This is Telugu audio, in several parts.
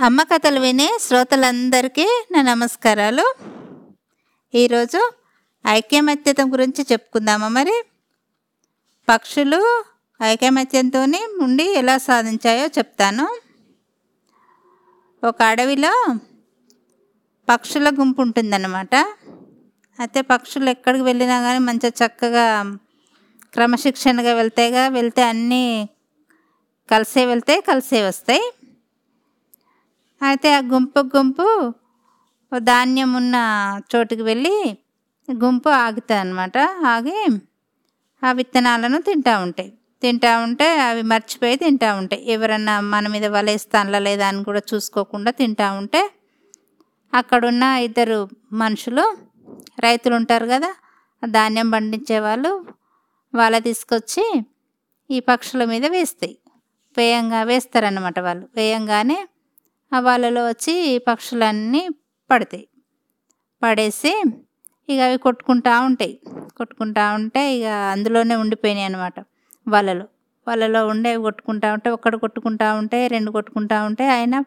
అమ్మ కథలు వినే శ్రోతలందరికీ నా నమస్కారాలు. ఈరోజు ఐక్యమత్యత గురించి చెప్పుకుందామా మరి? పక్షులు ఐకమత్యంతో ఉండి ఎలా సాధించాయో చెప్తాను. ఒక అడవిలో పక్షుల గుంపు ఉంటుందన్నమాట. అయితే పక్షులు ఎక్కడికి వెళ్ళినా కానీ మంచిగా చక్కగా క్రమశిక్షణగా వెళ్తాయిగా. వెళ్తే అన్నీ కలిసే వెళ్తాయి కలిసే వస్తాయి. అయితే ఆ గుంపు గుంపు ధాన్యం ఉన్న చోటుకి వెళ్ళి గుంపు ఆగుతాయి అనమాట ఆగి ఆ విత్తనాలను తింటూ ఉంటాయి. తింటూ ఉంటే అవి మర్చిపోయి తింటూ ఉంటాయి. ఎవరన్నా మన మీద వలేస్తాన్లా లేదా అని కూడా చూసుకోకుండా తింటూ ఉంటే అక్కడున్న ఇద్దరు మనుషులు రైతులు ఉంటారు కదా ధాన్యం పండించే వాళ్ళు వాళ్ళ తీసుకొచ్చి ఈ పక్షుల మీద వేస్తాయి. వేయంగా వేస్తారన్నమాట వాళ్ళు. వేయంగానే వాళ్ళలో వచ్చి పక్షులన్నీ పడతాయి. పడేసి ఇక అవి కొట్టుకుంటా ఉంటాయి. కొట్టుకుంటా ఉంటే ఇక అందులోనే ఉండిపోయినాయి అనమాట వాళ్ళలో. వాళ్ళలో ఉండే అవి కొట్టుకుంటా ఉంటే ఒక్కడు కొట్టుకుంటా ఉంటే రెండు కొట్టుకుంటా ఉంటే ఆయన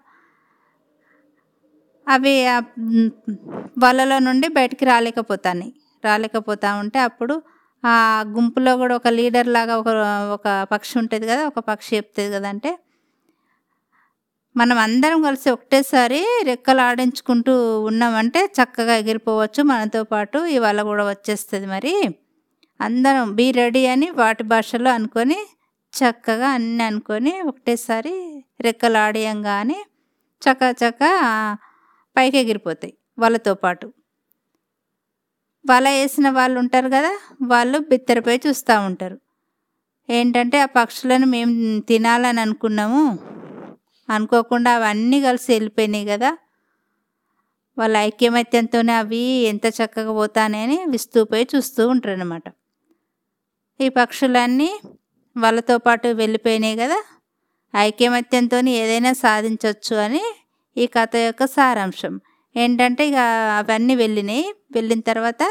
అవి వలలో వాళ్ళలో నుండి బయటికి రాలేకపోతాయి రాలేకపోతా ఉంటే అప్పుడు ఆ గుంపులో కూడా ఒక లీడర్ లాగా ఒక ఒక పక్షి ఉంటుంది కదా ఒక పక్షి చెప్తుంది కదంటే మనం అందరం కలిసి ఒకటేసారి రెక్కలు ఆడించుకుంటూ ఉన్నామంటే చక్కగా ఎగిరిపోవచ్చు. మనతో పాటు ఇవాళ కూడా వచ్చేస్తుంది మరి. అందరం బీ రెడీ అని వాటి భాషలో అనుకొని చక్కగా అన్నీ అనుకొని ఒకటేసారి రెక్కలు ఆడియంగానే చక్క చక్క పైకి ఎగిరిపోతాయి వాళ్ళతో పాటు. వల వేసిన వాళ్ళు ఉంటారు కదా వాళ్ళు బిత్తరపై చూస్తూ ఉంటారు. ఏంటంటే ఆ పక్షులను మేము తినాలని అనుకున్నాము. అనుకోకుండా అవన్నీ కలిసి వెళ్ళిపోయినాయి కదా. వాళ్ళ ఐక్యమత్యంతోనే అవి ఎంత చక్కగా పోతానని విస్తూపోయి చూస్తూ ఉంటారు అనమాట ఈ పక్షులన్నీ వాళ్ళతో పాటు వెళ్ళిపోయినాయి కదా. ఐక్యమత్యంతో ఏదైనా సాధించవచ్చు అని ఈ కథ యొక్క సారాంశం. ఏంటంటే ఇక అవన్నీ వెళ్ళినాయి. వెళ్ళిన తర్వాత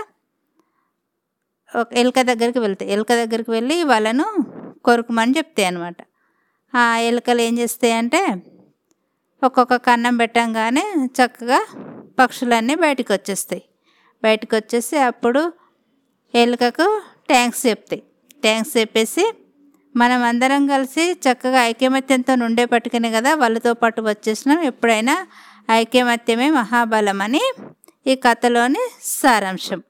ఒక ఎలుక దగ్గరికి వెళ్తాయి. ఎలుక దగ్గరికి వెళ్ళి వాళ్ళను కొరుకుమని చెప్తాయి అనమాట ఆ ఎలుకలు ఏం చేస్తాయంటే ఒక్కొక్క కన్నం పెట్టంగానే చక్కగా పక్షులన్నీ బయటకు వచ్చేస్తాయి. బయటకు వచ్చేసి అప్పుడు ఎలుకకు ట్యాంక్స్ చెప్తాయి. ట్యాంక్స్ చెప్పేసి మనం అందరం కలిసి చక్కగా ఐక్యమత్యంతో ఉండే పట్టుకునే కదా వాళ్ళతో పాటు వచ్చేసినాం. ఎప్పుడైనా ఐక్యమత్యమే మహాబలం అని ఈ కథలోని సారాంశం.